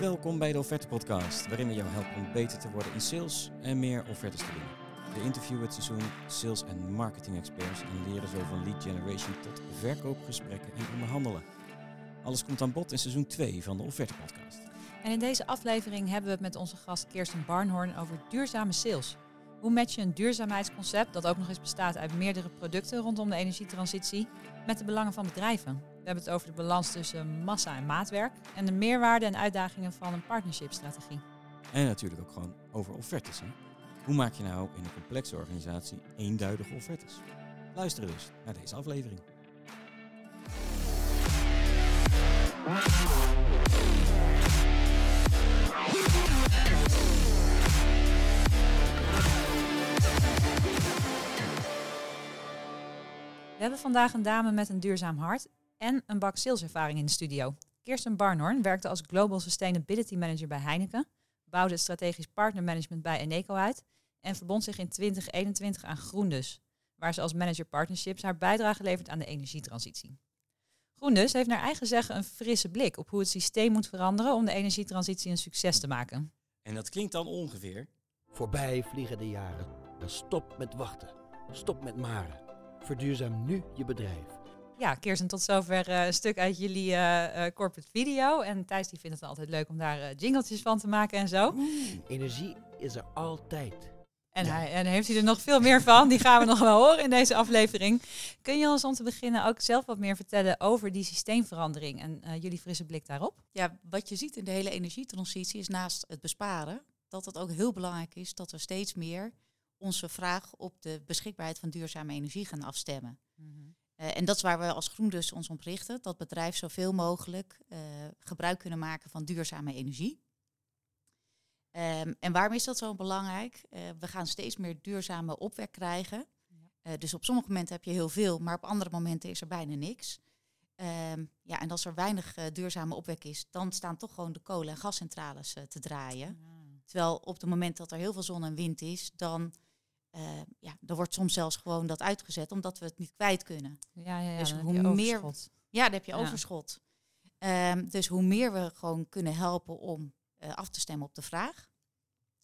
Welkom bij de Offerte Podcast, waarin we jou helpen om beter te worden in sales en meer offertes te doen. We interviewen het seizoen sales en marketing experts en leren zo van lead generation tot verkoopgesprekken en onderhandelen. Alles komt aan bod in seizoen 2 van de Offerte Podcast. En in deze aflevering hebben we het met onze gast Kirsten Barnhorn over duurzame sales. Hoe match je een duurzaamheidsconcept, dat ook nog eens bestaat uit meerdere producten rondom de energietransitie, met de belangen van bedrijven? We hebben het over de balans tussen massa en maatwerk en de meerwaarde en uitdagingen van een partnershipstrategie. En natuurlijk ook gewoon over offertes. Hè? Hoe maak je nou in een complexe organisatie eenduidige offertes? Luister dus naar deze aflevering. We hebben vandaag een dame met een duurzaam hart en een bak saleservaring in de studio. Kirsten Barnhorn werkte als Global Sustainability Manager bij Heineken, bouwde het strategisch partnermanagement bij Eneco uit en verbond zich in 2021 aan Groendus, waar ze als manager partnerships haar bijdrage levert aan de energietransitie. Groendus heeft naar eigen zeggen een frisse blik op hoe het systeem moet veranderen om de energietransitie een succes te maken. En dat klinkt dan ongeveer. Voorbij vliegen de jaren. Stop met wachten. Stop met maren. Verduurzaam nu je bedrijf. Ja, Kirsten, tot zover eh, een stuk uit jullie eh, eh, corporate video. En Thijs die vindt het altijd leuk om daar eh, jingletjes van te maken en zo. Energie is er altijd. En, hij, en heeft hij er nog veel meer van. Die gaan we nog wel horen in deze aflevering. Kun je ons om te beginnen ook zelf wat meer vertellen over die systeemverandering en eh, jullie frisse blik daarop? Ja, wat je ziet in de hele energietransitie is naast het besparen, dat het ook heel belangrijk is dat we steeds meer onze vraag op de beschikbaarheid van duurzame energie gaan afstemmen. Eh, en dat is waar we als GroenDus ons op richten, dat bedrijven zoveel mogelijk eh, gebruik kunnen maken van duurzame energie. Ehm, en waarom is dat zo belangrijk? Eh, we gaan steeds meer duurzame opwek krijgen. Dus op sommige momenten heb je heel veel, maar op andere momenten is er bijna niks. Ehm, ja, en als er weinig duurzame opwek is, dan staan toch gewoon de kolen- en gascentrales te draaien. Terwijl op het moment dat er heel veel zon en wind is, dan, eh, ja, dan wordt soms zelfs gewoon dat uitgezet, omdat we het niet kwijt kunnen. Ja, ja, ja. Dus dan heb hoe je meer- overschot. Ja, dan heb je Ja. overschot. Ehm, dus hoe meer we gewoon kunnen helpen om eh, af te stemmen op de vraag,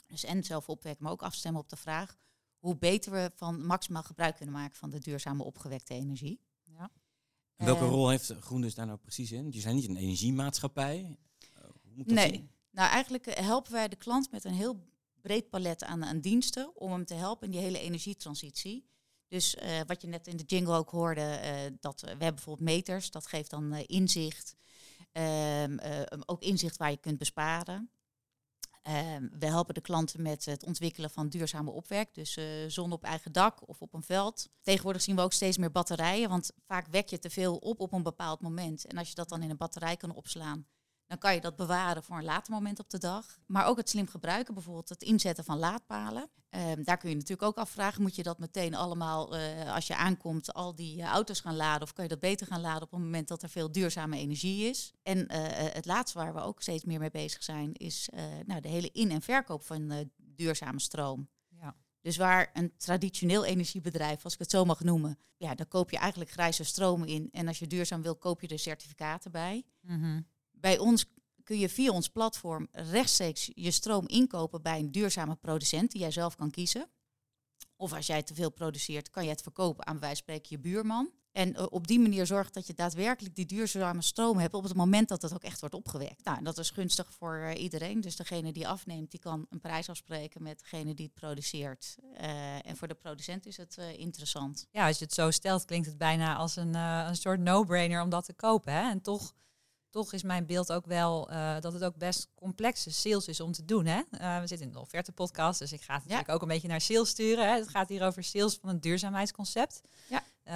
dus en zelf opwekken, maar ook afstemmen op de vraag, hoe beter we van maximaal gebruik kunnen maken van de duurzame opgewekte energie. Ja. En welke Eh, rol heeft Groendus daar nou precies in? Je zijn niet een energiemaatschappij. Eh, hoe moet dat Nee. zien? Nou, eigenlijk eh, helpen wij de klant met een heel breed palet aan, diensten om hem te helpen in die hele energietransitie. Dus eh, wat je net in de jingle ook hoorde, eh, dat we hebben bijvoorbeeld meters, dat geeft dan eh, inzicht. Ehm, eh, ook inzicht waar je kunt besparen. Ehm, we helpen de klanten met het ontwikkelen van duurzame opwek, dus zon op eigen dak of op een veld. Tegenwoordig zien we ook steeds meer batterijen, want vaak wek je te veel op op een bepaald moment. En als je dat dan in een batterij kan opslaan, dan kan je dat bewaren voor een later moment op de dag. Maar ook het slim gebruiken, bijvoorbeeld het inzetten van laadpalen. Ehm, daar kun je natuurlijk ook afvragen, moet je dat meteen allemaal, eh, als je aankomt, al die eh, auto's gaan laden? Of kan je dat beter gaan laden op het moment dat er veel duurzame energie is? En eh, het laatste waar we ook steeds meer mee bezig zijn, is nou, de hele in- en verkoop van duurzame stroom. Ja. Dus waar een traditioneel energiebedrijf, als ik het zo mag noemen, ja, dan koop je eigenlijk grijze stroom in. En als je duurzaam wil, koop je er certificaten bij. Mhm. Bij ons kun je via ons platform rechtstreeks je stroom inkopen bij een duurzame producent die jij zelf kan kiezen. Of als jij te veel produceert, kan je het verkopen aan wijze van je buurman. En eh, op die manier zorgt dat je daadwerkelijk die duurzame stroom hebt op het moment dat het ook echt wordt opgewekt. Nou, dat is gunstig voor eh, iedereen. Dus degene die afneemt, die kan een prijs afspreken met degene die het produceert. Eh, en voor de producent is het interessant. ja, als je het zo stelt, klinkt het bijna als een, een soort no-brainer om dat te kopen. Hè? En toch, toch is mijn beeld ook wel eh, dat het ook best complexe sales is om te doen. Hè? Eh, we zitten in de offerte podcast, dus ik ga het natuurlijk ook een beetje naar sales sturen. Hè? Het gaat hier over sales van een duurzaamheidsconcept. Ja. Eh,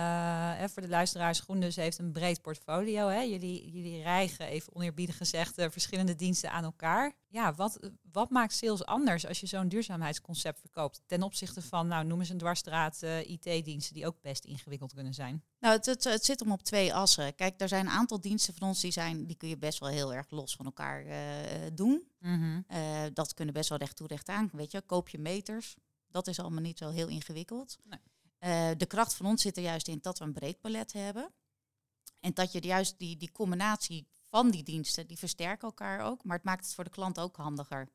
hè, voor de luisteraars, Groendus heeft een breed portfolio. Hè? Jullie, jullie rijgen, even oneerbiedig gezegd, eh, verschillende diensten aan elkaar. Ja, wat, wat maakt sales anders als je zo'n duurzaamheidsconcept verkoopt? Ten opzichte van, nou, noem eens een dwarsstraat eh, IT-diensten die ook best ingewikkeld kunnen zijn. Nou, het, het, het zit hem op twee assen. Kijk, er zijn een aantal diensten van ons die, zijn, die kun je best wel heel erg los van elkaar eh, doen. Eh, dat kunnen best wel recht toe recht aan. Weet je, koop je meters. Dat is allemaal niet zo heel ingewikkeld. Nee. Eh, de kracht van ons zit er juist in dat we een breed palet hebben. En dat je juist die, die combinatie van die diensten, die versterken elkaar ook, maar het maakt het voor de klant ook handiger.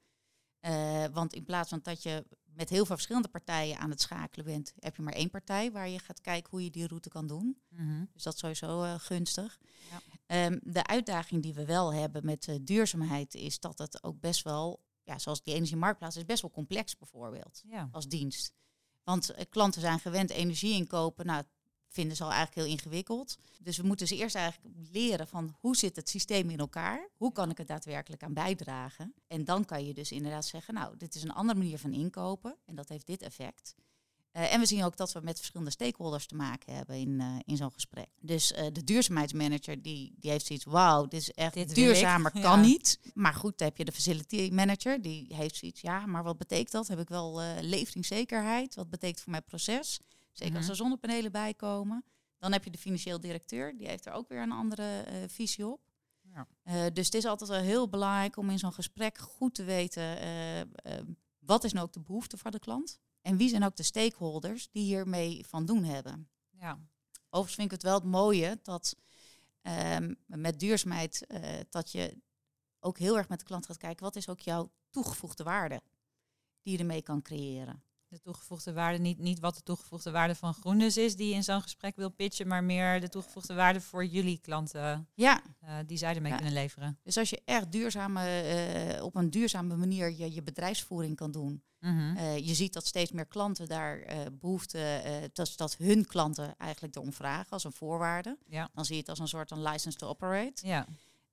Eh, want in plaats van dat je met heel veel verschillende partijen aan het schakelen bent, heb je maar één partij waar je gaat kijken hoe je die route kan doen. Mhm. Dus dat is sowieso uh, gunstig. Ja. Ehm, de uitdaging die we wel hebben met uh, duurzaamheid is dat het ook best wel, ja, zoals die energiemarktplaats, is best wel complex bijvoorbeeld Ja. als dienst. Want uh, klanten zijn gewend energie inkopen. Nou, vinden ze al eigenlijk heel ingewikkeld. Dus we moeten ze eerst eigenlijk leren van hoe zit het systeem in elkaar? Hoe kan ik er daadwerkelijk aan bijdragen? En dan kan je dus inderdaad zeggen, nou, dit is een andere manier van inkopen en dat heeft dit effect. Uh, en we zien ook dat we met verschillende stakeholders te maken hebben in, uh, in zo'n gesprek. Dus uh, de duurzaamheidsmanager die, die heeft zoiets, wauw, dit is echt Dit duurzamer, kan Ja. niet. Maar goed, dan heb je de facility manager, die heeft zoiets, ja, maar wat betekent dat? Heb ik wel leveringszekerheid? Wat betekent voor mijn proces? Zeker Mhm. als er zonnepanelen bij komen. Dan heb je de financieel directeur, die heeft er ook weer een andere visie op. Ja. Dus het is altijd wel heel belangrijk om in zo'n gesprek goed te weten wat is nou ook de behoefte van de klant en wie zijn ook de stakeholders die hiermee van doen hebben. Ja. Overigens vind ik het wel het mooie dat um, met duurzaamheid uh, dat je ook heel erg met de klant gaat kijken wat is ook jouw toegevoegde waarde die je ermee kan creëren de toegevoegde waarde, niet, niet wat de toegevoegde waarde van Groendes is die je in zo'n gesprek wil pitchen, maar meer de toegevoegde waarde voor jullie klanten ja. Uh, die zij ermee ja. kunnen leveren. Dus als je echt duurzame, uh, op een duurzame manier je, je bedrijfsvoering kan doen. Mm -hmm. uh, je ziet dat steeds meer klanten daar behoefte, dat, dat hun klanten eigenlijk erom vragen als een voorwaarde. Ja. Dan zie je het als een soort een license to operate. Ja.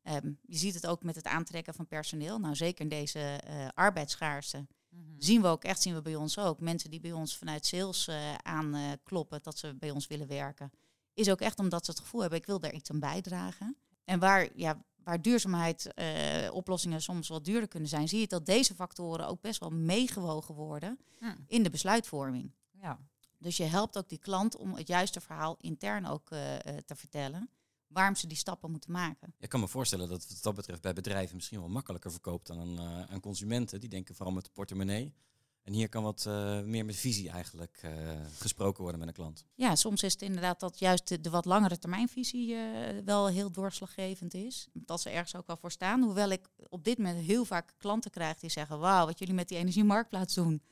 Um, je ziet het ook met het aantrekken van personeel. Nou, zeker in deze arbeidsschaarste. Mhm. Zien we ook echt, zien we bij ons ook. Mensen die bij ons vanuit sales uh, aankloppen uh, dat ze bij ons willen werken. Is ook echt omdat ze het gevoel hebben, ik wil daar iets aan bijdragen. En waar, ja, waar duurzaamheid uh, oplossingen soms wat duurder kunnen zijn, zie je dat deze factoren ook best wel meegewogen worden hm. in de besluitvorming. Ja. Dus je helpt ook die klant om het juiste verhaal intern ook uh, te vertellen waarom ze die stappen moeten maken. Ik kan me voorstellen dat het wat dat betreft bij bedrijven misschien wel makkelijker verkoopt dan aan, uh, aan consumenten. Die denken vooral met de portemonnee. En hier kan wat uh, meer met visie eigenlijk uh, gesproken worden met een klant. Ja, soms is het inderdaad dat juist de, de wat langere termijnvisie wel heel doorslaggevend is. Dat ze ergens ook al voor staan. Hoewel ik op dit moment heel vaak klanten krijg die zeggen... wauw, wat jullie met die energiemarktplaats doen...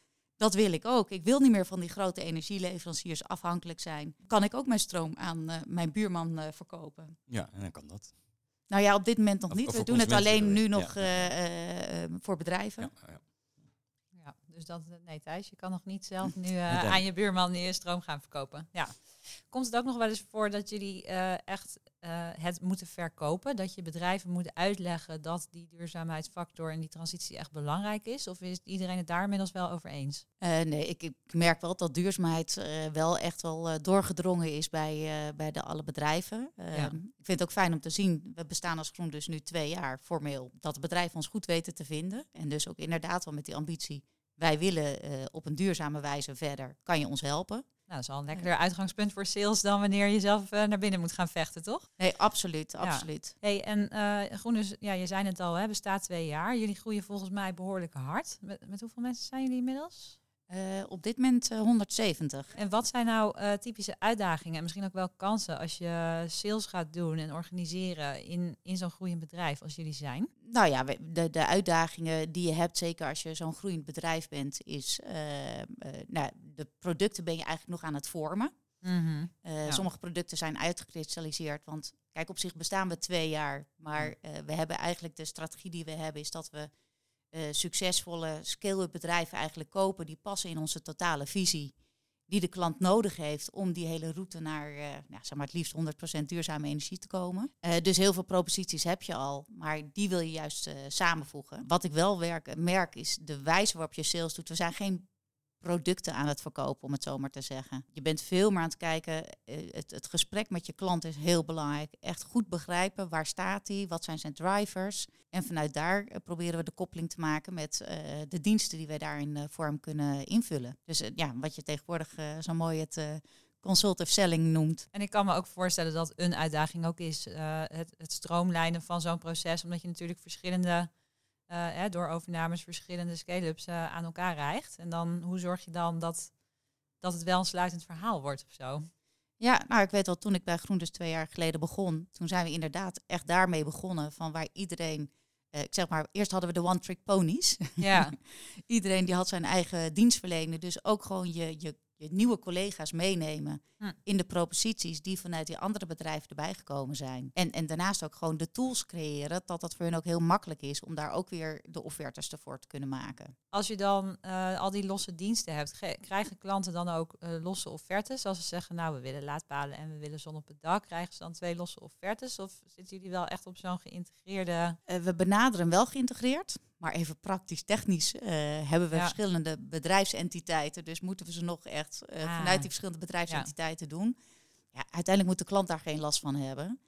Dat wil ik ook. Ik wil niet meer van die grote energieleveranciers afhankelijk zijn. Kan ik ook mijn stroom aan uh, mijn buurman uh, verkopen? Ja, en dan kan dat. Nou ja, op dit moment nog Of- niet. of We doen het alleen consumenten nu nog? Ja, uh, voor bedrijven. Ja, ja. Dus dat, nee Thijs, je kan nog niet zelf nu uh, nee. aan je buurman je stroom gaan verkopen. Ja. Komt het ook nog wel eens voor dat jullie uh, echt uh, het moeten verkopen? Dat je bedrijven moeten uitleggen dat die duurzaamheidsfactor en die transitie echt belangrijk is? Of is iedereen het daar inmiddels wel over eens? Uh, nee, ik, ik merk wel dat duurzaamheid uh, wel echt wel uh, doorgedrongen is bij, uh, bij de alle bedrijven. Uh, Ja. Ik vind het ook fijn om te zien, we bestaan als Groen dus nu twee jaar formeel, dat de bedrijven ons goed weten te vinden. En dus ook inderdaad wel met die ambitie, wij willen uh, op een duurzame wijze verder, kan je ons helpen? Nou, dat is al een lekkerder uitgangspunt voor sales dan wanneer je zelf uh, naar binnen moet gaan vechten, toch? Nee, absoluut, absoluut. Hey, en uh, ja, je zei het al, hè, bestaat twee jaar. Jullie groeien volgens mij behoorlijk hard. Met, met hoeveel mensen zijn jullie inmiddels? Uh, op dit moment uh, 170. En wat zijn nou uh, typische uitdagingen en misschien ook wel kansen als je sales gaat doen en organiseren in, in zo'n groeiend bedrijf als jullie zijn? Nou ja, de, de uitdagingen die je hebt, zeker als je zo'n groeiend bedrijf bent, is nou, de producten ben je eigenlijk nog aan het vormen. Mm Ja. Sommige producten zijn uitgekristalliseerd, want kijk, op zich bestaan we twee jaar, maar uh, we hebben eigenlijk de strategie die we hebben, is dat we uh, succesvolle scale-up bedrijven eigenlijk kopen die passen in onze totale visie, die de klant nodig heeft om die hele route naar, uh, nou, zeg maar het liefst 100% duurzame energie te komen. Uh, dus heel veel proposities heb je al, maar die wil je juist samenvoegen. Wat ik wel merk is de wijze waarop je sales doet. We zijn geen producten aan het verkopen, om het zo maar te zeggen. Je bent veel meer aan het kijken. eh, Het, het gesprek met je klant is heel belangrijk. Echt goed begrijpen waar staat hij, wat zijn zijn drivers. En vanuit daar eh, proberen we de koppeling te maken met eh, de diensten die wij daarin hem kunnen invullen. Dus ja, wat je tegenwoordig zo mooi het consultative selling noemt. En ik kan me ook voorstellen dat een uitdaging ook is het, het stroomlijnen van zo'n proces, omdat je natuurlijk verschillende, hè, door overnames, verschillende scale-ups eh, aan elkaar rijgt. En dan, hoe zorg je dan dat, dat het wel een sluitend verhaal wordt of zo? Ja, nou ik weet wel, toen ik bij GroenDus twee jaar geleden begon, toen zijn we inderdaad echt daarmee begonnen. Van waar iedereen, eh, ik zeg maar, eerst hadden we de one-trick ponies. Ja, iedereen die had zijn eigen dienstverlener. Dus ook gewoon je, je, je nieuwe collega's meenemen Hm. in de proposities die vanuit die andere bedrijven erbij gekomen zijn. En, en daarnaast ook gewoon de tools creëren, dat dat voor hun ook heel makkelijk is om daar ook weer de offertes ervoor te kunnen maken. als je dan eh, al die losse diensten hebt, ge- krijgen klanten dan ook eh, losse offertes? Als ze zeggen, nou, we willen laadpalen en we willen zon op het dak, krijgen ze dan twee losse offertes? Of zitten jullie wel echt op zo'n geïntegreerde... Eh, we benaderen wel geïntegreerd, maar even praktisch technisch eh, hebben we Ja. verschillende bedrijfsentiteiten. Dus moeten we ze nog echt eh, Ah. vanuit die verschillende bedrijfsentiteiten doen. Ja, uiteindelijk moet de klant daar geen last van hebben.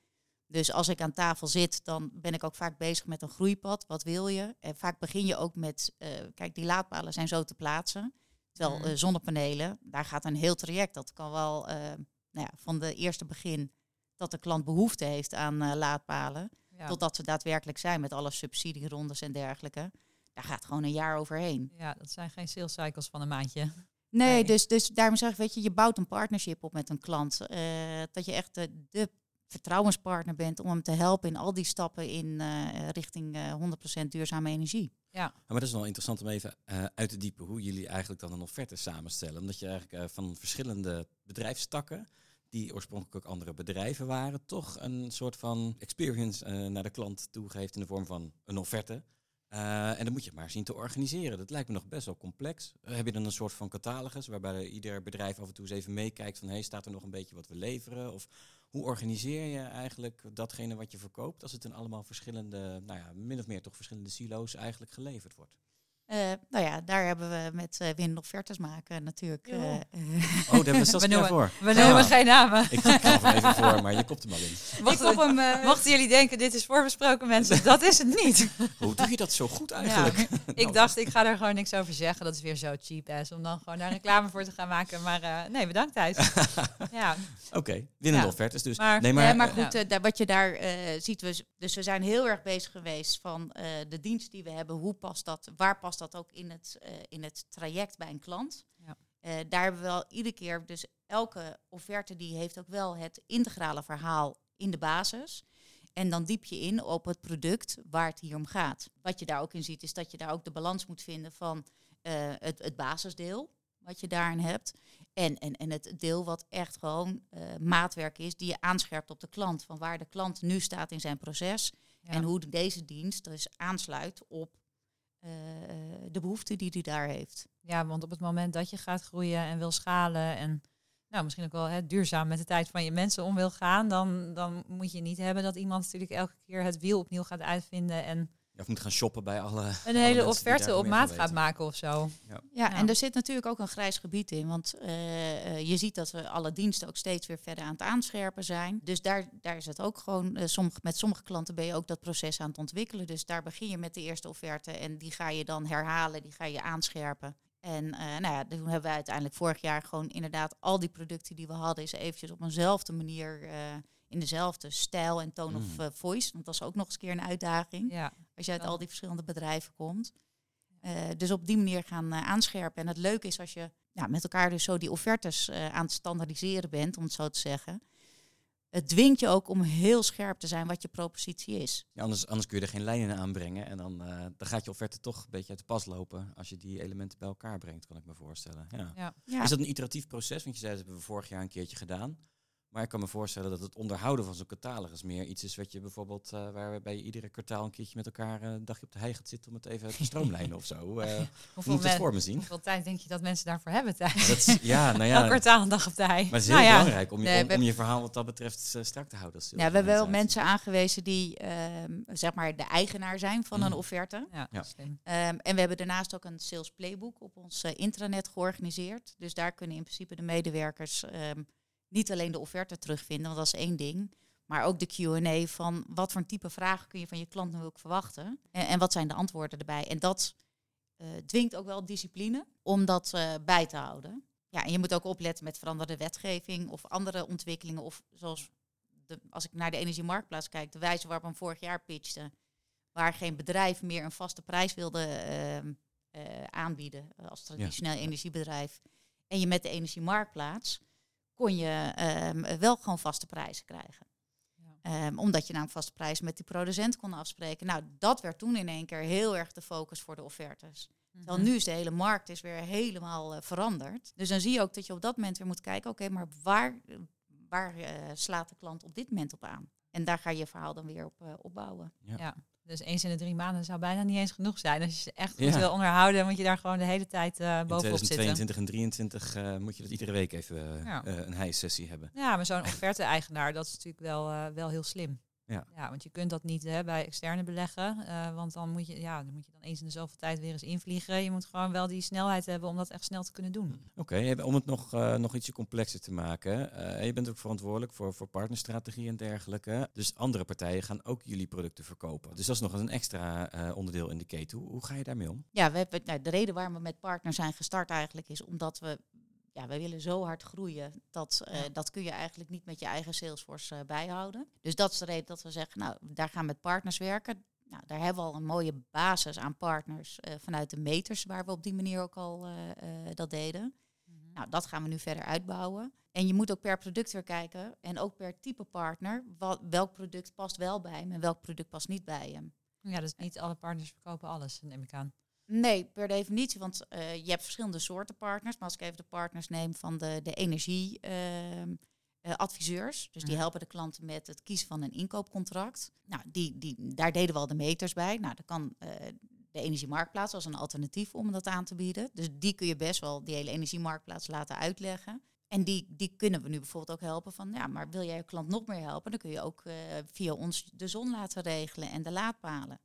Dus als ik aan tafel zit, dan ben ik ook vaak bezig met een groeipad. Wat wil je? En vaak begin je ook met, eh, kijk, die laadpalen zijn zo te plaatsen. Terwijl eh, zonnepanelen, daar gaat een heel traject. Dat kan wel nou ja, van de eerste begin dat de klant behoefte heeft aan laadpalen Ja, totdat ze daadwerkelijk zijn met alle subsidierondes en dergelijke. Daar gaat gewoon een jaar overheen. ja, dat zijn geen sales cycles van een maandje. Nee, Nee. Dus, dus daarom zeg ik, weet je, je bouwt een partnership op met een klant. eh, dat je echt de, de vertrouwenspartner bent om hem te helpen in al die stappen in eh, richting eh 100% duurzame energie. Ja, maar dat is wel interessant om even eh, uit te diepen hoe jullie eigenlijk dan een offerte samenstellen. Omdat je eigenlijk eh, van verschillende bedrijfstakken, die oorspronkelijk ook andere bedrijven waren, toch een soort van experience eh, naar de klant toegeeft in de vorm van een offerte. Eh, en dan moet je het maar zien te organiseren. Dat lijkt me nog best wel complex. Eh, heb je dan een soort van catalogus waarbij ieder bedrijf af en toe eens even meekijkt van hey, staat er nog een beetje wat we leveren? Of hoe organiseer je eigenlijk datgene wat je verkoopt als het in allemaal verschillende, nou ja, min of meer toch verschillende silo's eigenlijk geleverd wordt? Eh, nou ja, daar hebben we met eh winnen offertes maken natuurlijk. Eh, Oh, daar hebben we noemen- voor. We noemen Ah, geen namen. Ik gaf hem even voor, maar je kopt hem al in. Op hem, mochten jullie denken, dit is voorbesproken mensen, dat is het niet. Hoe doe je dat zo goed eigenlijk? Ik Nou, dacht, ik ga er gewoon niks over zeggen. Dat is weer zo cheap ass om dan gewoon daar reclame voor te gaan maken. Maar eh, nee, bedankt Thijs. Ja, Oké, winnende Ja. offertes dus. Maar- nee, maar, nee, maar goed, daar, wat je daar eh, ziet, we, dus we zijn heel erg bezig geweest van eh, de dienst die we hebben, hoe past dat, waar past dat ook in het, eh, in het traject bij een klant. Ja. Eh, daar hebben we wel iedere keer, dus elke offerte die heeft ook wel het integrale verhaal in de basis. En dan diep je in op het product waar het hier om gaat. Wat je daar ook in ziet, is dat je daar ook de balans moet vinden van eh, het, het basisdeel, wat je daarin hebt. En, en, en het deel wat echt gewoon maatwerk is, die je aanscherpt op de klant. Van waar de klant nu staat in zijn proces. ja. En hoe deze dienst dus aansluit op de behoeften die hij daar heeft. ja, want op het moment dat je gaat groeien en wil schalen en nou, misschien ook wel hè, duurzaam met de tijd van je mensen om wil gaan, dan, dan moet je niet hebben dat iemand natuurlijk elke keer het wiel opnieuw gaat uitvinden en Of moet gaan shoppen bij alle. een hele offerte op maat gaat maken. of zo. Ja, Ja. en er zit natuurlijk ook een grijs gebied in. Want eh, eh, je ziet dat we alle diensten ook steeds weer verder aan het aanscherpen zijn. Dus daar, daar is het ook gewoon, sommige, met sommige klanten ben je ook dat proces aan het ontwikkelen. Dus daar begin je met de eerste offerte en die ga je dan herhalen, die ga je aanscherpen. En eh, nou ja, toen hebben we uiteindelijk vorig jaar gewoon inderdaad al die producten die we hadden, is eventjes op eenzelfde manier, eh, in dezelfde stijl en tone of Mm. voice. Want dat is ook nog eens een keer een uitdaging Ja, als je uit al die verschillende bedrijven komt. Eh, dus op die manier gaan eh, aanscherpen. En het leuke is als je ja, met elkaar dus zo die offertes eh, aan het standaardiseren bent, om het zo te zeggen. Het dwingt je ook om heel scherp te zijn wat je propositie is. Ja, anders, anders kun je er geen lijnen aanbrengen. En dan, eh, dan gaat je offerte toch een beetje uit de pas lopen. Als je die elementen bij elkaar brengt, kan ik me voorstellen. Ja. ja. Ja, Is dat een iteratief proces? Want je zei dat hebben we vorig jaar een keertje gedaan. Maar ik kan me voorstellen dat het onderhouden van zo'n catalogus meer iets is wat je bijvoorbeeld, eh, waarbij je iedere kwartaal een keertje met elkaar eh, een dagje op de hei gaat zitten om het even te stroomlijnen of zo. Eh, hoe Hoeveel, moet het voor me zien? hoeveel tijd denk je dat mensen daarvoor hebben Thijs? Dat is, ja, nou Elk ja. kwartaal een dag op de hei. Maar het is heel Nou ja, belangrijk om je, Nee, om, je verhaal wat dat betreft eh, strak te houden. als ja, we hebben wel mensen aangewezen die ehm, zeg maar de eigenaar zijn van een Mhm. offerte. Ja. Ehm, en we hebben daarnaast ook een sales playbook op ons eh, intranet georganiseerd. Dus daar kunnen in principe de medewerkers ehm, niet alleen de offerte terugvinden, want dat is één ding. Maar ook de Q&A van wat voor een type vragen kun je van je klant nu ook verwachten. En, en wat zijn de antwoorden erbij. En dat eh, dwingt ook wel discipline om dat eh, bij te houden. Ja, en je moet ook opletten met veranderde wetgeving of andere ontwikkelingen. Of zoals de, als ik naar de energiemarktplaats kijk, de wijze waarop we hem vorig jaar pitchten waar geen bedrijf meer een vaste prijs wilde ehm, eh, aanbieden als traditioneel energiebedrijf. En je met de energiemarktplaats kon je ehm, wel gewoon vaste prijzen krijgen. Ja. Ehm, omdat je namelijk vaste prijzen met die producent kon afspreken. Nou, dat werd toen in één keer heel erg de focus voor de offertes. Terwijl Mhm. nu is de hele markt is weer helemaal eh, veranderd. Dus dan zie je ook dat je op dat moment weer moet kijken, oké, maar waar, waar eh, slaat de klant op dit moment op aan? En daar ga je je verhaal dan weer op uh, opbouwen. Ja. Ja. Dus eens in de drie maanden zou bijna niet eens genoeg zijn. Als je ze echt goed Ja. wil onderhouden, moet je daar gewoon de hele tijd uh, In bovenop zitten. 2022 en 2023 uh, moet je dat iedere week even uh, Ja. een high-sessie hebben. Ja, maar zo'n offerte-eigenaar, dat is natuurlijk wel, wel heel slim. Ja. ja, want je kunt dat niet hè, bij externe beleggen. Uh, want dan moet, je, ja, dan moet je dan eens in de zoveel tijd weer eens invliegen. Je moet gewoon wel die snelheid hebben om dat echt snel te kunnen doen. Oké, okay, om het nog, uh, nog ietsje complexer te maken. Uh, je bent ook verantwoordelijk voor, voor partnerstrategie en dergelijke. Dus andere partijen gaan ook jullie producten verkopen. Dus dat is nog een extra uh, onderdeel in de keten. Hoe, hoe, ga je daarmee om? Ja, we hebben, nou, de reden waarom we met partners zijn gestart eigenlijk is omdat we ja, wij willen zo hard groeien. Dat, uh, Ja. dat kun je eigenlijk niet met je eigen Salesforce uh, bijhouden. Dus dat is de reden dat we zeggen, nou, daar gaan we met partners werken. Nou, daar hebben we al een mooie basis aan partners uh, vanuit de meters, waar we op die manier ook al dat deden. Mhm. Nou, dat gaan we nu verder uitbouwen. En je moet ook per product weer kijken en ook per type partner. Wat, welk product past wel bij hem en welk product past niet bij hem. Ja, dus niet alle partners verkopen alles, neem ik aan. Nee, per definitie, want uh, je hebt verschillende soorten partners. Maar als ik even de partners neem van de, de energieadviseurs, uh, dus die Mhm. helpen de klanten met het kiezen van een inkoopcontract. Nou, die, die, daar deden we al de meters bij. Nou, dan kan uh, de energiemarktplaats als een alternatief om dat aan te bieden. Dus die kun je best wel, die hele energiemarktplaats, laten uitleggen. En die, die kunnen we nu bijvoorbeeld ook helpen van, ja, maar wil jij je klant nog meer helpen, dan kun je ook via ons de zon laten regelen en de laadpalen.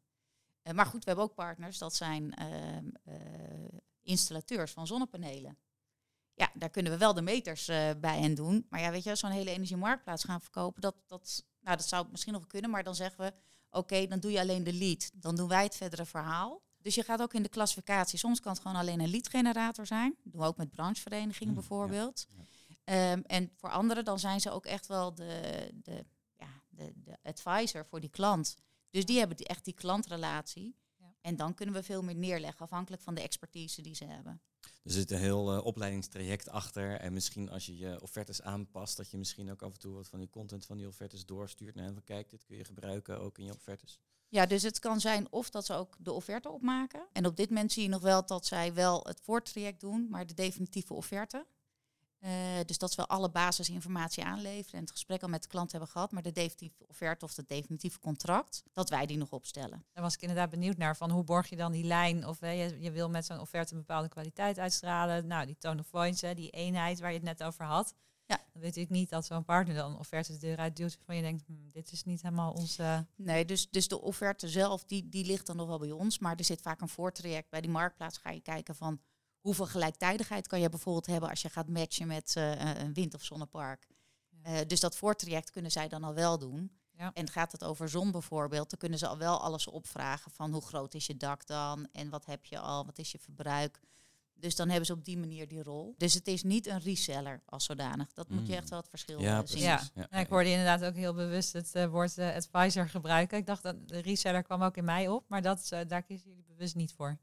Uh, maar goed, we hebben ook partners, dat zijn uh, uh, installateurs van zonnepanelen. Ja, daar kunnen we wel de meters uh, bij hen doen. Maar ja, weet je, zo'n hele energiemarktplaats gaan verkopen, dat, dat, nou, dat zou misschien nog kunnen. Maar dan zeggen we, oké, okay, dan doe je alleen de lead. Dan doen wij het verdere verhaal. Dus je gaat ook in de klassificatie. Soms kan het gewoon alleen een leadgenerator zijn. Dat doen we ook met brancheverenigingen Mm, bijvoorbeeld. ja, ja. Um, en voor anderen, dan zijn ze ook echt wel de, de, ja, de, de advisor voor die klant. Dus die hebben die, echt die klantrelatie. Ja. En dan kunnen we veel meer neerleggen, afhankelijk van de expertise die ze hebben. Er zit een heel uh, opleidingstraject achter. En misschien als je je offertes aanpast, dat je misschien ook af en toe wat van die content van die offertes doorstuurt. naar van kijk, dit kun je gebruiken ook in je offertes. Ja, dus het kan zijn of dat ze ook de offerte opmaken. En op dit moment zie je nog wel dat zij wel het voortraject doen, maar de definitieve offerte. Uh, dus dat we alle basisinformatie aanleveren en het gesprek al met de klant hebben gehad, maar de definitieve offerte of het definitieve contract, dat wij die nog opstellen. Daar was ik inderdaad benieuwd naar, van hoe borg je dan die lijn? Of je, je wil met zo'n offerte een bepaalde kwaliteit uitstralen. Nou, die tone of voice, hè, die eenheid waar je het net over had. Ja. Dan weet ik niet dat zo'n partner dan een offerte de deur uitduwt waarvan je denkt, hm, dit is niet helemaal onze... Nee, dus, dus de offerte zelf, die, die ligt dan nog wel bij ons, maar er zit vaak een voortraject. Bij die marktplaats ga je kijken van hoeveel gelijktijdigheid kan je bijvoorbeeld hebben als je gaat matchen met uh, een wind- of zonnepark. Ja. Uh, dus dat voortraject kunnen zij dan al wel doen. Ja. En gaat het over zon bijvoorbeeld, dan kunnen ze al wel alles opvragen van hoe groot is je dak dan en wat heb je al, wat is je verbruik. Dus dan hebben ze op die manier die rol. Dus het is niet een reseller als zodanig. Dat moet je echt wel het verschil ja, zien. Ja. Ja, Ja, ik hoorde inderdaad ook heel bewust het uh, woord uh, advisor gebruiken. Ik dacht dat de reseller kwam ook in mij op, maar dat, uh, daar kiezen jullie bewust niet voor.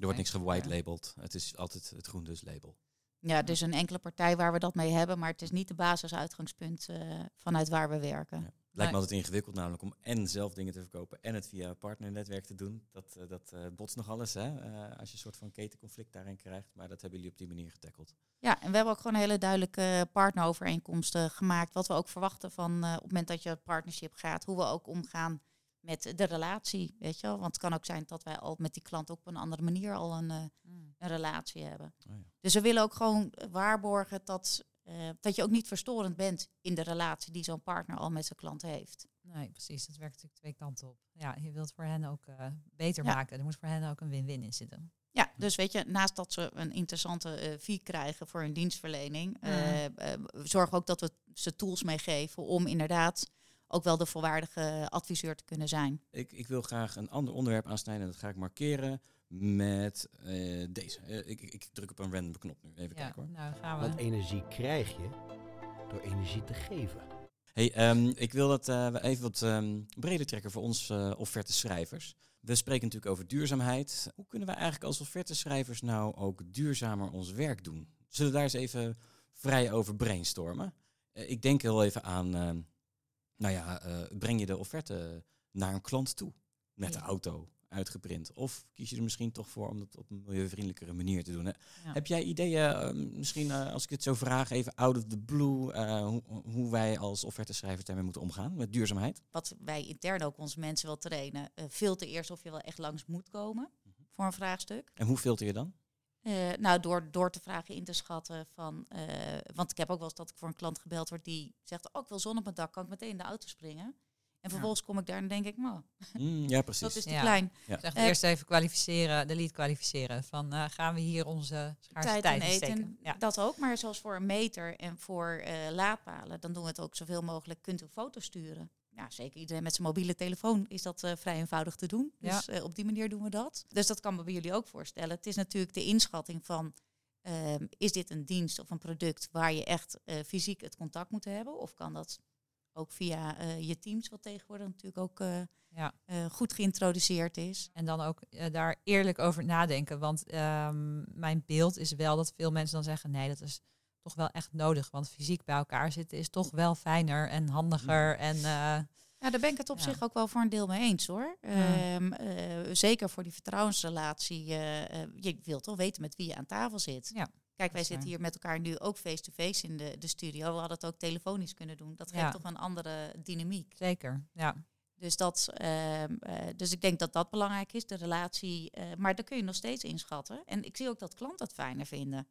Er wordt niks gewhite-labeled. Het is altijd het groen dus label. Ja, dus een enkele partij waar we dat mee hebben, maar het is niet de basisuitgangspunt uh, vanuit waar we werken. Ja. Lijkt me altijd ingewikkeld namelijk om en zelf dingen te verkopen en het via partnernetwerk te doen. Dat, uh, dat uh, botst nog alles, hè? Als je een soort van ketenconflict daarin krijgt. Maar dat hebben jullie op die manier getackeld. Ja, en we hebben ook gewoon hele duidelijke partnerovereenkomsten gemaakt. Wat we ook verwachten van op het moment dat je het partnership gaat, hoe we ook omgaan met de relatie, weet je wel. Want het kan ook zijn dat wij al met die klant ook op een andere manier al een, uh, Mm. een relatie hebben. Oh ja. Dus we willen ook gewoon waarborgen dat, uh, dat je ook niet verstorend bent in de relatie die zo'n partner al met zijn klant heeft. Nee, precies. Dat werkt natuurlijk twee kanten op. Ja, je wilt voor hen ook uh, beter Ja. maken. Er moet voor hen ook een win-win in zitten. Ja, dus weet je, naast dat ze een interessante uh, fee krijgen voor hun dienstverlening, Mm. uh, uh, zorgen we ook dat we ze tools meegeven om inderdaad ook wel de volwaardige adviseur te kunnen zijn. Ik, ik wil graag een ander onderwerp aansnijden. Dat ga ik markeren met uh, deze. Uh, ik, ik, druk op een random knop nu. Even ja, kijken hoor. Nou, gaan we. Want energie krijg je door energie te geven. Hey, um, ik wil dat uh, we even wat um, breder trekken voor ons uh, offerte schrijvers. We spreken natuurlijk over duurzaamheid. Hoe kunnen we eigenlijk als offerte schrijvers nou ook duurzamer ons werk doen? Zullen we daar eens even vrij over brainstormen. Eh, ik denk heel even aan, eh, nou ja, eh, breng je de offerte naar een klant toe met de auto uitgeprint? Of kies je er misschien toch voor om dat op een milieuvriendelijkere manier te doen? Hè? Ja. Heb jij ideeën, eh, misschien eh, als ik het zo vraag, even out of the blue, hoe, hoe wij als offerteschrijvers daarmee moeten omgaan met duurzaamheid? Wat wij intern ook onze mensen wel trainen. filter eerst of je wel echt langs moet komen voor een vraagstuk. En hoe filter je dan? Eh, nou, door, door te vragen in te schatten van... eh, want ik heb ook wel eens dat ik voor een klant gebeld word die zegt... Oh, ik wil zon op mijn dak, kan ik meteen in de auto springen? En vervolgens kom ik daar en denk ik, nou, Mm, ja, precies. dat is te Ja. klein. Echt Eh, eerst even kwalificeren, de lead kwalificeren. Van eh, gaan we hier onze Tijd en tijd in steken? eten, Ja. dat ook. Maar zoals voor een meter en voor eh, laadpalen... dan doen we het ook zoveel mogelijk. Kunt u foto's sturen? Ja, zeker iedereen met zijn mobiele telefoon is dat eh, vrij eenvoudig te doen. Ja. Dus eh, op die manier doen we dat. Dus dat kan me bij jullie ook voorstellen. Het is natuurlijk de inschatting van... ehm, is dit een dienst of een product waar je echt eh, fysiek het contact moet hebben? Of kan dat ook via je teams, wat tegenwoordig natuurlijk ook Ja. goed geïntroduceerd is? En dan ook daar eerlijk over nadenken. Want ehm, mijn beeld is wel dat veel mensen dan zeggen: nee, dat is toch wel echt nodig. Want fysiek bij elkaar zitten is toch wel fijner en handiger. En eh, Ja, daar ben ik het op Ja. zich ook wel voor een deel mee eens hoor. Ehm, eh, zeker voor die vertrouwensrelatie. eh, je wilt toch weten met wie je aan tafel zit. Ja, Kijk, wij zitten hier met elkaar nu ook face-to-face in de, de studio. We hadden het ook telefonisch kunnen doen. Dat geeft Ja. toch een andere dynamiek. zeker. Ja. Dus, dat, ehm, eh, dus ik denk dat dat belangrijk is, de relatie. eh, maar daar kun je nog steeds inschatten. En ik zie ook dat klanten het fijner vinden.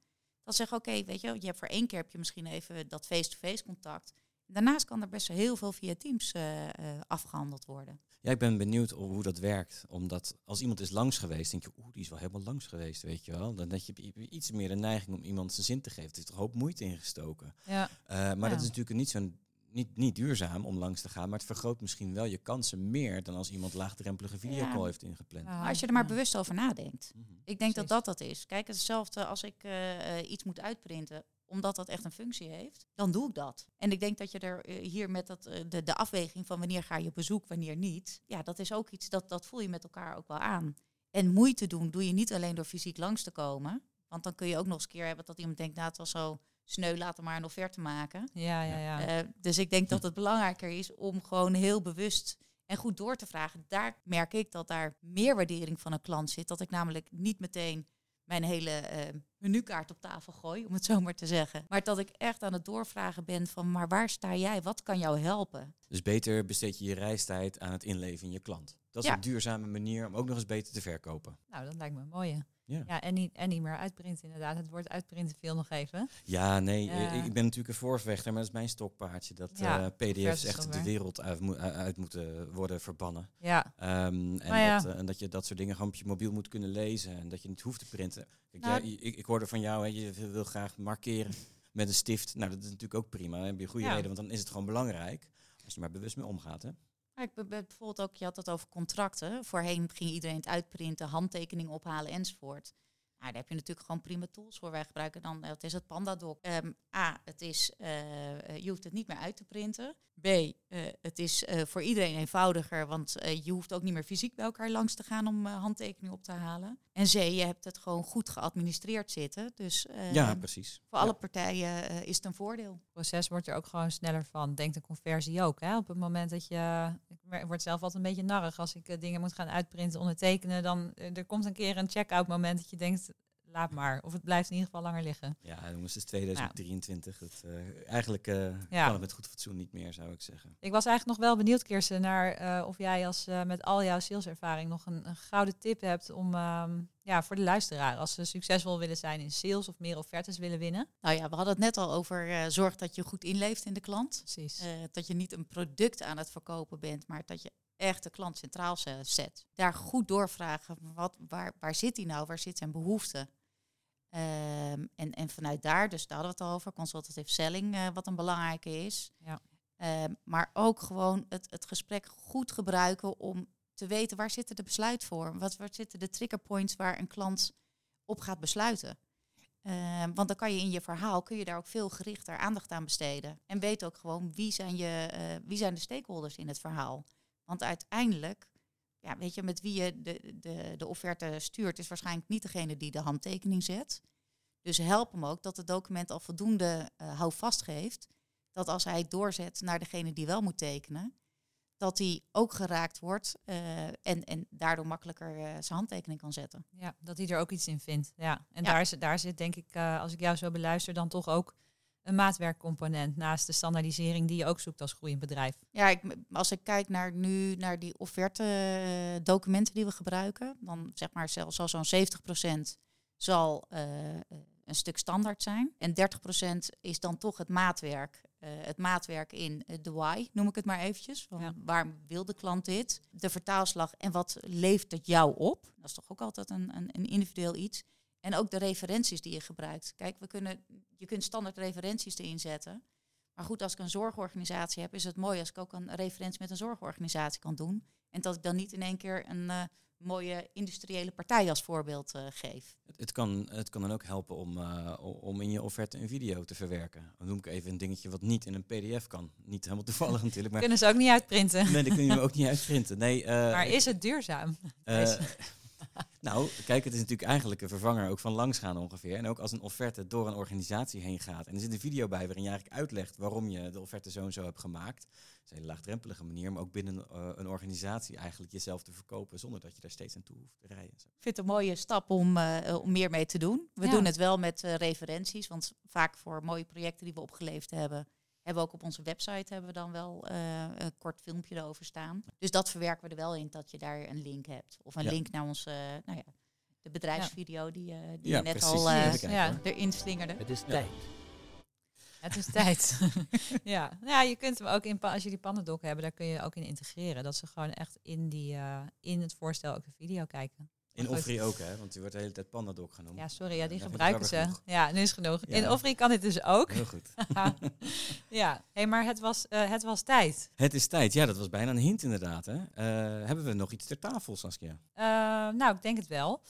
Dat zeggen, oké, weet je, je hebt voor één keer heb je misschien even dat face-to-face contact. Daarnaast kan er best wel heel veel via Teams eh, eh, afgehandeld worden. Ja, ik ben benieuwd hoe hoe dat werkt. Omdat als iemand is langs geweest, denk je, oeh, die is wel helemaal langs geweest, weet je wel. Dan heb je iets meer de neiging om iemand zijn zin te geven. Het is toch een hoop moeite ingestoken. Ja. Eh, maar Ja. dat is natuurlijk niet zo niet, niet duurzaam om langs te gaan, maar het vergroot misschien wel je kansen meer dan als iemand laagdrempelige videocall Ja. heeft ingepland. Ja. Maar als je er maar Ja. bewust over nadenkt. Mhm. Ik denk dat Precies. dat dat is. Kijk, hetzelfde als ik eh, iets moet uitprinten omdat dat echt een functie heeft, dan doe ik dat. En ik denk dat je er eh, hier met dat, eh, de, de afweging van wanneer ga je op bezoek, wanneer niet. Ja, dat is ook iets dat, dat voel je met elkaar ook wel aan. En moeite doen doe je niet alleen door fysiek langs te komen. Want dan kun je ook nog eens een keer hebben dat iemand denkt, nou het was zo sneu, laten maar een offerte maken. Ja, ja, ja. Eh, dus ik denk dat het belangrijker is om gewoon heel bewust en goed door te vragen. Daar merk ik dat daar meer waardering van een klant zit. Dat ik namelijk niet meteen mijn hele eh, menukaart op tafel gooi, om het zo maar te zeggen. Maar dat ik echt aan het doorvragen ben van, maar waar sta jij? Wat kan jou helpen? Dus beter besteed je je reistijd aan het inleven in je klant. Dat is Ja. een duurzame manier om ook nog eens beter te verkopen. Nou, dat lijkt me een mooie. Ja. Ja, en, niet, en niet meer uitprinten inderdaad. Het woord uitprinten veel nog even. Ja, nee, Ja. eh, ik, ik ben natuurlijk een voorvechter, maar dat is mijn stokpaardje. Dat Ja, eh, PDF's echt de wereld uit, moet- uit moeten worden verbannen. Ja, Ehm, en, dat, eh, en dat je dat soort dingen gewoon op je mobiel moet kunnen lezen en dat je niet hoeft te printen. Kijk, Nou, jij- ik, ik hoorde van jou, hè, je wil, graag markeren met een stift. Nou, dat is natuurlijk ook prima. Dan heb je goede reden, want dan is het gewoon belangrijk. Als je maar bewust mee omgaat. Hè? Ik bijvoorbeeld ook, je had het over contracten. Voorheen ging iedereen het uitprinten, handtekeningen ophalen enzovoort. Nou, daar heb je natuurlijk gewoon prima tools voor. Wij gebruiken dan, eh, wat is het, PandaDoc. Ehm, A, het is, eh, eh, je hoeft het niet meer uit te printen. B, eh, het is eh, voor iedereen eenvoudiger, want eh, je hoeft ook niet meer fysiek bij elkaar langs te gaan om eh, handtekeningen op te halen. En C, je hebt het gewoon goed geadministreerd zitten. Dus eh, ja, precies. voor Ja. alle partijen eh, is het een voordeel. het proces wordt er ook gewoon sneller van. Denk de conversie ook. Hè? Op het moment dat je... Ik word zelf altijd een beetje narrig als ik eh, dingen moet gaan uitprinten, ondertekenen. Dan eh, er komt een keer een check-out moment dat je denkt, laat maar. Of het blijft in ieder geval langer liggen. Ja, jongens, het is 2023. Het, eh, eigenlijk eh, Ja. kan het met goed fatsoen niet meer, zou ik zeggen. Ik was eigenlijk nog wel benieuwd, Kirsten, naar eh, of jij als eh, met al jouw saleservaring nog een, een gouden tip hebt om ehm, ja, voor de luisteraar, als ze succesvol willen zijn in sales of meer offertes willen winnen. Nou ja, we hadden het net al over eh, zorg dat je goed inleeft in de klant. Precies. Eh, dat je niet een product aan het verkopen bent, maar dat je echt de klant centraal ze- zet. Daar goed doorvragen, wat, waar, waar zit hij nou, waar zit zijn behoefte? Ehm, en, en vanuit daar, dus daar hadden we het al over, consultative selling, eh, wat een belangrijke is. Ja. Ehm, maar ook gewoon het, het gesprek goed gebruiken om te weten waar zitten de besluitvormen, wat, waar zitten de triggerpoints waar een klant op gaat besluiten. Ehm, want dan kan je in je verhaal, kun je daar ook veel gerichter aandacht aan besteden. En weet ook gewoon wie zijn, je, eh, wie zijn de stakeholders in het verhaal. Want uiteindelijk, ja, weet je, met wie je de, de, de offerte stuurt, is waarschijnlijk niet degene die de handtekening zet. Dus help hem ook dat het document al voldoende uh, houvast geeft. Dat als hij het doorzet naar degene die wel moet tekenen, dat hij ook geraakt wordt uh, en, en daardoor makkelijker uh, zijn handtekening kan zetten. Ja, dat hij er ook iets in vindt. Ja, en Daar, is, daar zit denk ik, als ik jou zo beluister, dan toch ook een maatwerkcomponent naast de standaardisering die je ook zoekt als groeiend bedrijf. Ja, ik, als ik kijk naar nu naar die offerte uh, documenten die we gebruiken, dan zeg maar zelfs al zo'n 70% zal uh, een stuk standaard zijn. En 30% is dan toch het maatwerk. Uh, het maatwerk in de why, noem ik het maar eventjes. Van ja. Waar wil de klant dit? De vertaalslag en wat levert het jou op? Dat is toch ook altijd een, een, een individueel iets. En ook de referenties die je gebruikt. Kijk, we kunnen, je kunt standaard referenties erin zetten. Maar goed, als ik een zorgorganisatie heb, is het mooi als ik ook een referentie met een zorgorganisatie kan doen. En dat ik dan niet in één keer een uh, mooie industriële partij als voorbeeld uh, geef. Het, het, kan, het kan dan ook helpen om, uh, om in je offerte een video te verwerken. Dan noem ik even een dingetje wat niet in een pdf kan. Niet helemaal toevallig natuurlijk. Maar kunnen ze ook niet uitprinten. Nee, die kun je ook niet uitprinten. Nee, maar is het duurzaam? Nou, kijk, het is natuurlijk eigenlijk een vervanger ook van langsgaan ongeveer. En ook als een offerte door een organisatie heen gaat. En er zit een video bij waarin je eigenlijk uitlegt waarom je de offerte zo en zo hebt gemaakt. Dat is een hele laagdrempelige manier, maar ook binnen uh, een organisatie eigenlijk jezelf te verkopen zonder dat je daar steeds aan toe hoeft te rijden. Ik vind het een mooie stap om, uh, om meer mee te doen. We ja. doen het wel met uh, referenties, want vaak voor mooie projecten die we opgeleverd hebben, hebben we ook op onze website hebben we dan wel uh, een kort filmpje erover staan. Dus dat verwerken we er wel in dat je daar een link hebt. Of een ja. link naar onze, uh, nou ja, de bedrijfsvideo ja. die, uh, die je net precies. al ja, erin slingerde. Het is tijd. Het is tijd. ja. ja, je kunt hem ook in, als je die pannendokken hebben, daar kun je ook in integreren. Dat ze gewoon echt in, die, in het voorstel ook de video kijken. In Offrey ook, hè? Want die wordt de hele tijd Pandadoc genoemd. Ja, sorry, ja, die gebruiken ze. Ja, nu is genoeg. Ja. In Offrey kan dit dus ook. Heel goed. ja, hey, maar het was, uh, het was tijd. Het is tijd, ja, dat was bijna een hint inderdaad. Hè? Uh, hebben we nog iets ter tafel, Saskia? Uh, nou, ik denk het wel.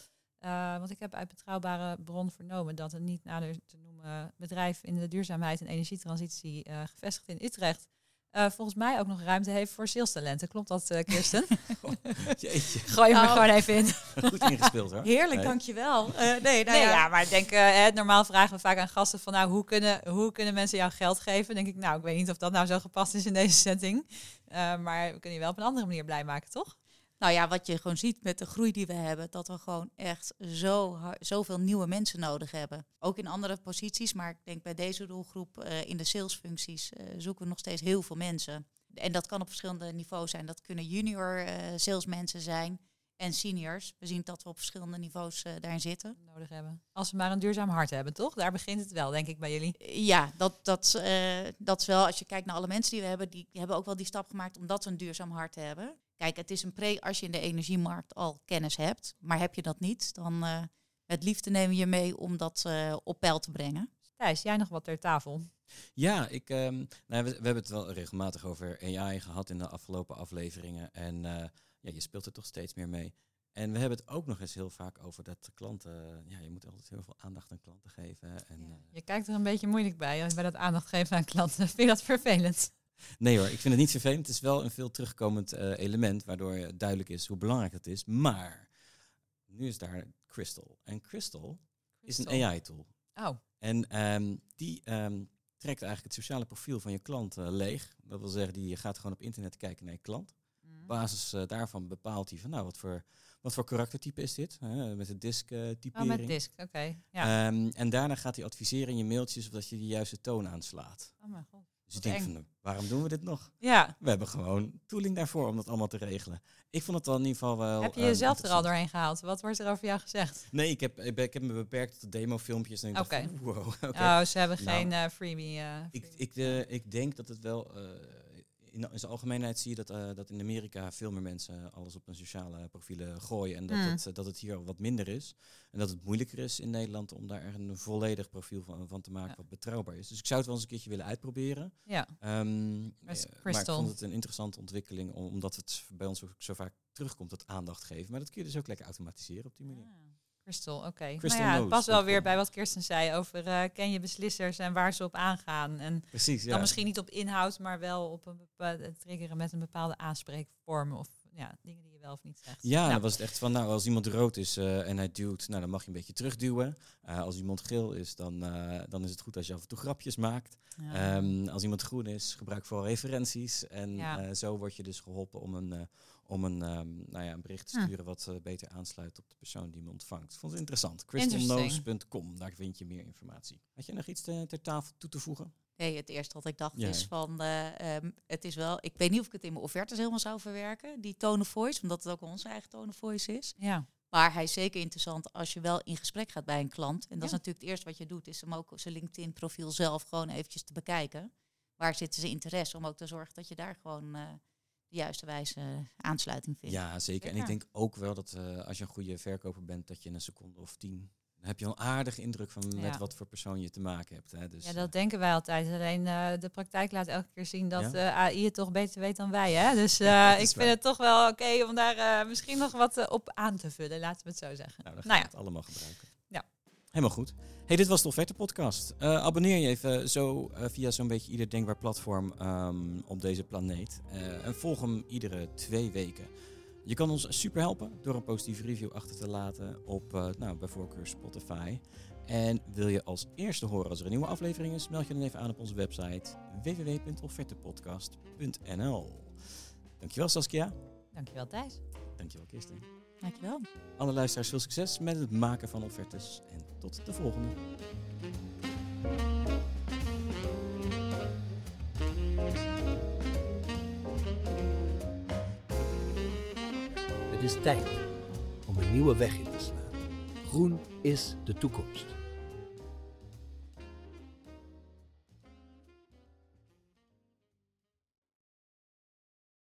want ik heb uit betrouwbare bron vernomen dat een niet nader te noemen bedrijf in de duurzaamheid en energietransitie gevestigd in Utrecht uh, volgens mij ook nog ruimte heeft voor salestalenten. Klopt dat, uh, Kirsten? Jeetje. Gooi je nou, me gewoon even in. Goed ingespeeld hoor. Heerlijk, nee. dankjewel. Uh, nee, nou nee ja. ja. maar ik denk, uh, normaal vragen we vaak aan gasten van, nou, hoe kunnen, hoe kunnen mensen jou geld geven? denk ik, nou, ik weet niet of dat nou zo gepast is in deze setting. maar we kunnen je wel op een andere manier blij maken, toch? Nou ja, wat je gewoon ziet met de groei die we hebben, dat we gewoon echt zo, zoveel nieuwe mensen nodig hebben. Ook in andere posities, maar ik denk bij deze doelgroep uh, in de salesfuncties uh, zoeken we nog steeds heel veel mensen. En dat kan op verschillende niveaus zijn. Dat kunnen junior uh, salesmensen zijn en seniors. We zien dat we op verschillende niveaus daarin zitten. Nodig hebben. Als we maar een duurzaam hart hebben, toch? Daar begint het wel, denk ik, bij jullie. Ja, dat, dat, dat is wel, als je kijkt naar alle mensen die we hebben, die hebben ook wel die stap gemaakt omdat ze een duurzaam hart hebben. Kijk, het is een pre als je in de energiemarkt al kennis hebt. Maar heb je dat niet, dan uh, met liefde nemen je mee om dat uh, op peil te brengen. Thijs, jij nog wat ter tafel? Ja, ik, um, nou, we, we, hebben het wel regelmatig over AI gehad in de afgelopen afleveringen. En uh, ja, je speelt er toch steeds meer mee. En we hebben het ook nog eens heel vaak over dat klanten, ja, je moet altijd heel veel aandacht aan klanten geven. En, ja. Je kijkt er een beetje moeilijk bij, bij dat aandacht geven aan klanten. Vind je dat vervelend? Nee hoor, ik vind het niet vervelend. Het is wel een veel terugkomend uh, element, waardoor duidelijk is hoe belangrijk het is. Maar nu is daar Crystal. En Crystal, Crystal. is een AI-tool. Oh. En um, die um, trekt eigenlijk het sociale profiel van je klant uh, leeg. Dat wil zeggen, die gaat gewoon op internet kijken naar je klant. Mm. Op basis uh, daarvan bepaalt hij van, nou, wat voor, wat voor karaktertype is dit? met de disk-typering. oh, met disk, oké. Okay. Ja. Um, en daarna gaat hij adviseren in je mailtjes of dat je de juiste toon aanslaat. Oh mijn god. Dus ik denk van, waarom doen we dit nog? Ja. We hebben gewoon tooling daarvoor om dat allemaal te regelen. Ik vond het wel in ieder geval wel... Heb je jezelf er al doorheen gehaald? Wat wordt er over jou gezegd? Nee, ik heb, ik, ik heb me beperkt tot demofilmpjes. Oké. Okay. Wow, okay. Oh, ze hebben nou, geen uh, freebie. Uh, ik, ik, uh, ik denk dat het wel... in, in zijn algemeenheid zie je dat, uh, dat in Amerika veel meer mensen alles op hun sociale profielen gooien. En dat, mm. het, dat het hier wat minder is. En dat het moeilijker is in Nederland om daar een volledig profiel van, van te maken ja. wat betrouwbaar is. Dus ik zou het wel eens een keertje willen uitproberen. Ja. Um, maar ik vond het een interessante ontwikkeling, omdat het bij ons ook zo vaak terugkomt, dat aandacht geven. Maar dat kun je dus ook lekker automatiseren op die manier. Ah. Crystal, oké. Okay. Nou ja, het past wel weer bij wat Kirsten zei over uh, ken je beslissers en waar ze op aangaan. En Precies, ja. dan misschien niet op inhoud, maar wel op een bepaalde triggeren met een bepaalde aanspreekvorm of ja, dingen die je wel of niet zegt. Ja, Nou, dan was het echt van, nou, als iemand rood is eh, en hij duwt, nou, dan mag je een beetje terugduwen. Eh, als iemand geel is, dan, eh, dan is het goed als je af en toe grapjes maakt. ja. Ehm, als iemand groen is, gebruik vooral referenties. En Ja. eh, zo word je dus geholpen om een, eh, om een, ehm, nou ja, een bericht te Hm. sturen wat eh, beter aansluit op de persoon die hem ontvangt. Ik vond het interessant. Crystalnose.com, daar vind je meer informatie. Had je nog iets te- ter tafel toe te voegen? Nee, het eerste wat ik dacht Ja. is van, eh, ehm, het is wel, ik weet niet of ik het in mijn offertes helemaal zou verwerken, die tone of voice, omdat het ook onze eigen tone of voice is. ja. Maar hij is zeker interessant als je wel in gesprek gaat bij een klant. En dat is natuurlijk het eerste wat je doet, is hem ook zijn LinkedIn profiel zelf gewoon eventjes te bekijken. Waar zitten ze interesse, om ook te zorgen dat je daar gewoon eh, de juiste wijze aansluiting vindt. Ja, zeker. En ik denk ook wel dat eh, als je een goede verkoper bent, dat je in een seconde of tien, dan heb je al een aardige indruk van met Ja. wat voor persoon je te maken hebt. Hè. Dus, ja, dat denken wij altijd. Alleen eh, de praktijk laat elke keer zien dat Ja? eh, AI het toch beter weet dan wij. Hè? Dus eh, ik vind waar. het toch wel oké om daar eh, misschien nog wat eh, op aan te vullen. Laten we het zo zeggen. Nou, dan gaan Nou we ja. het allemaal gebruiken. Helemaal goed. Hey, dit was de Offerte Podcast. Eh, abonneer je even zo eh, via zo'n beetje ieder denkbaar platform ehm, op deze planeet. Eh, en volg hem iedere twee weken. Je kan ons super helpen door een positieve review achter te laten op nou, bij voorkeur Spotify. En wil je als eerste horen als er een nieuwe aflevering is, meld je dan even aan op onze website www.offertepodcast.nl. Dankjewel Saskia. Dankjewel Thijs. Dankjewel Kirsten. Dankjewel. Alle luisteraars veel succes met het maken van offertes en tot de volgende. Het is tijd om een nieuwe weg in te slaan. Groen is de toekomst.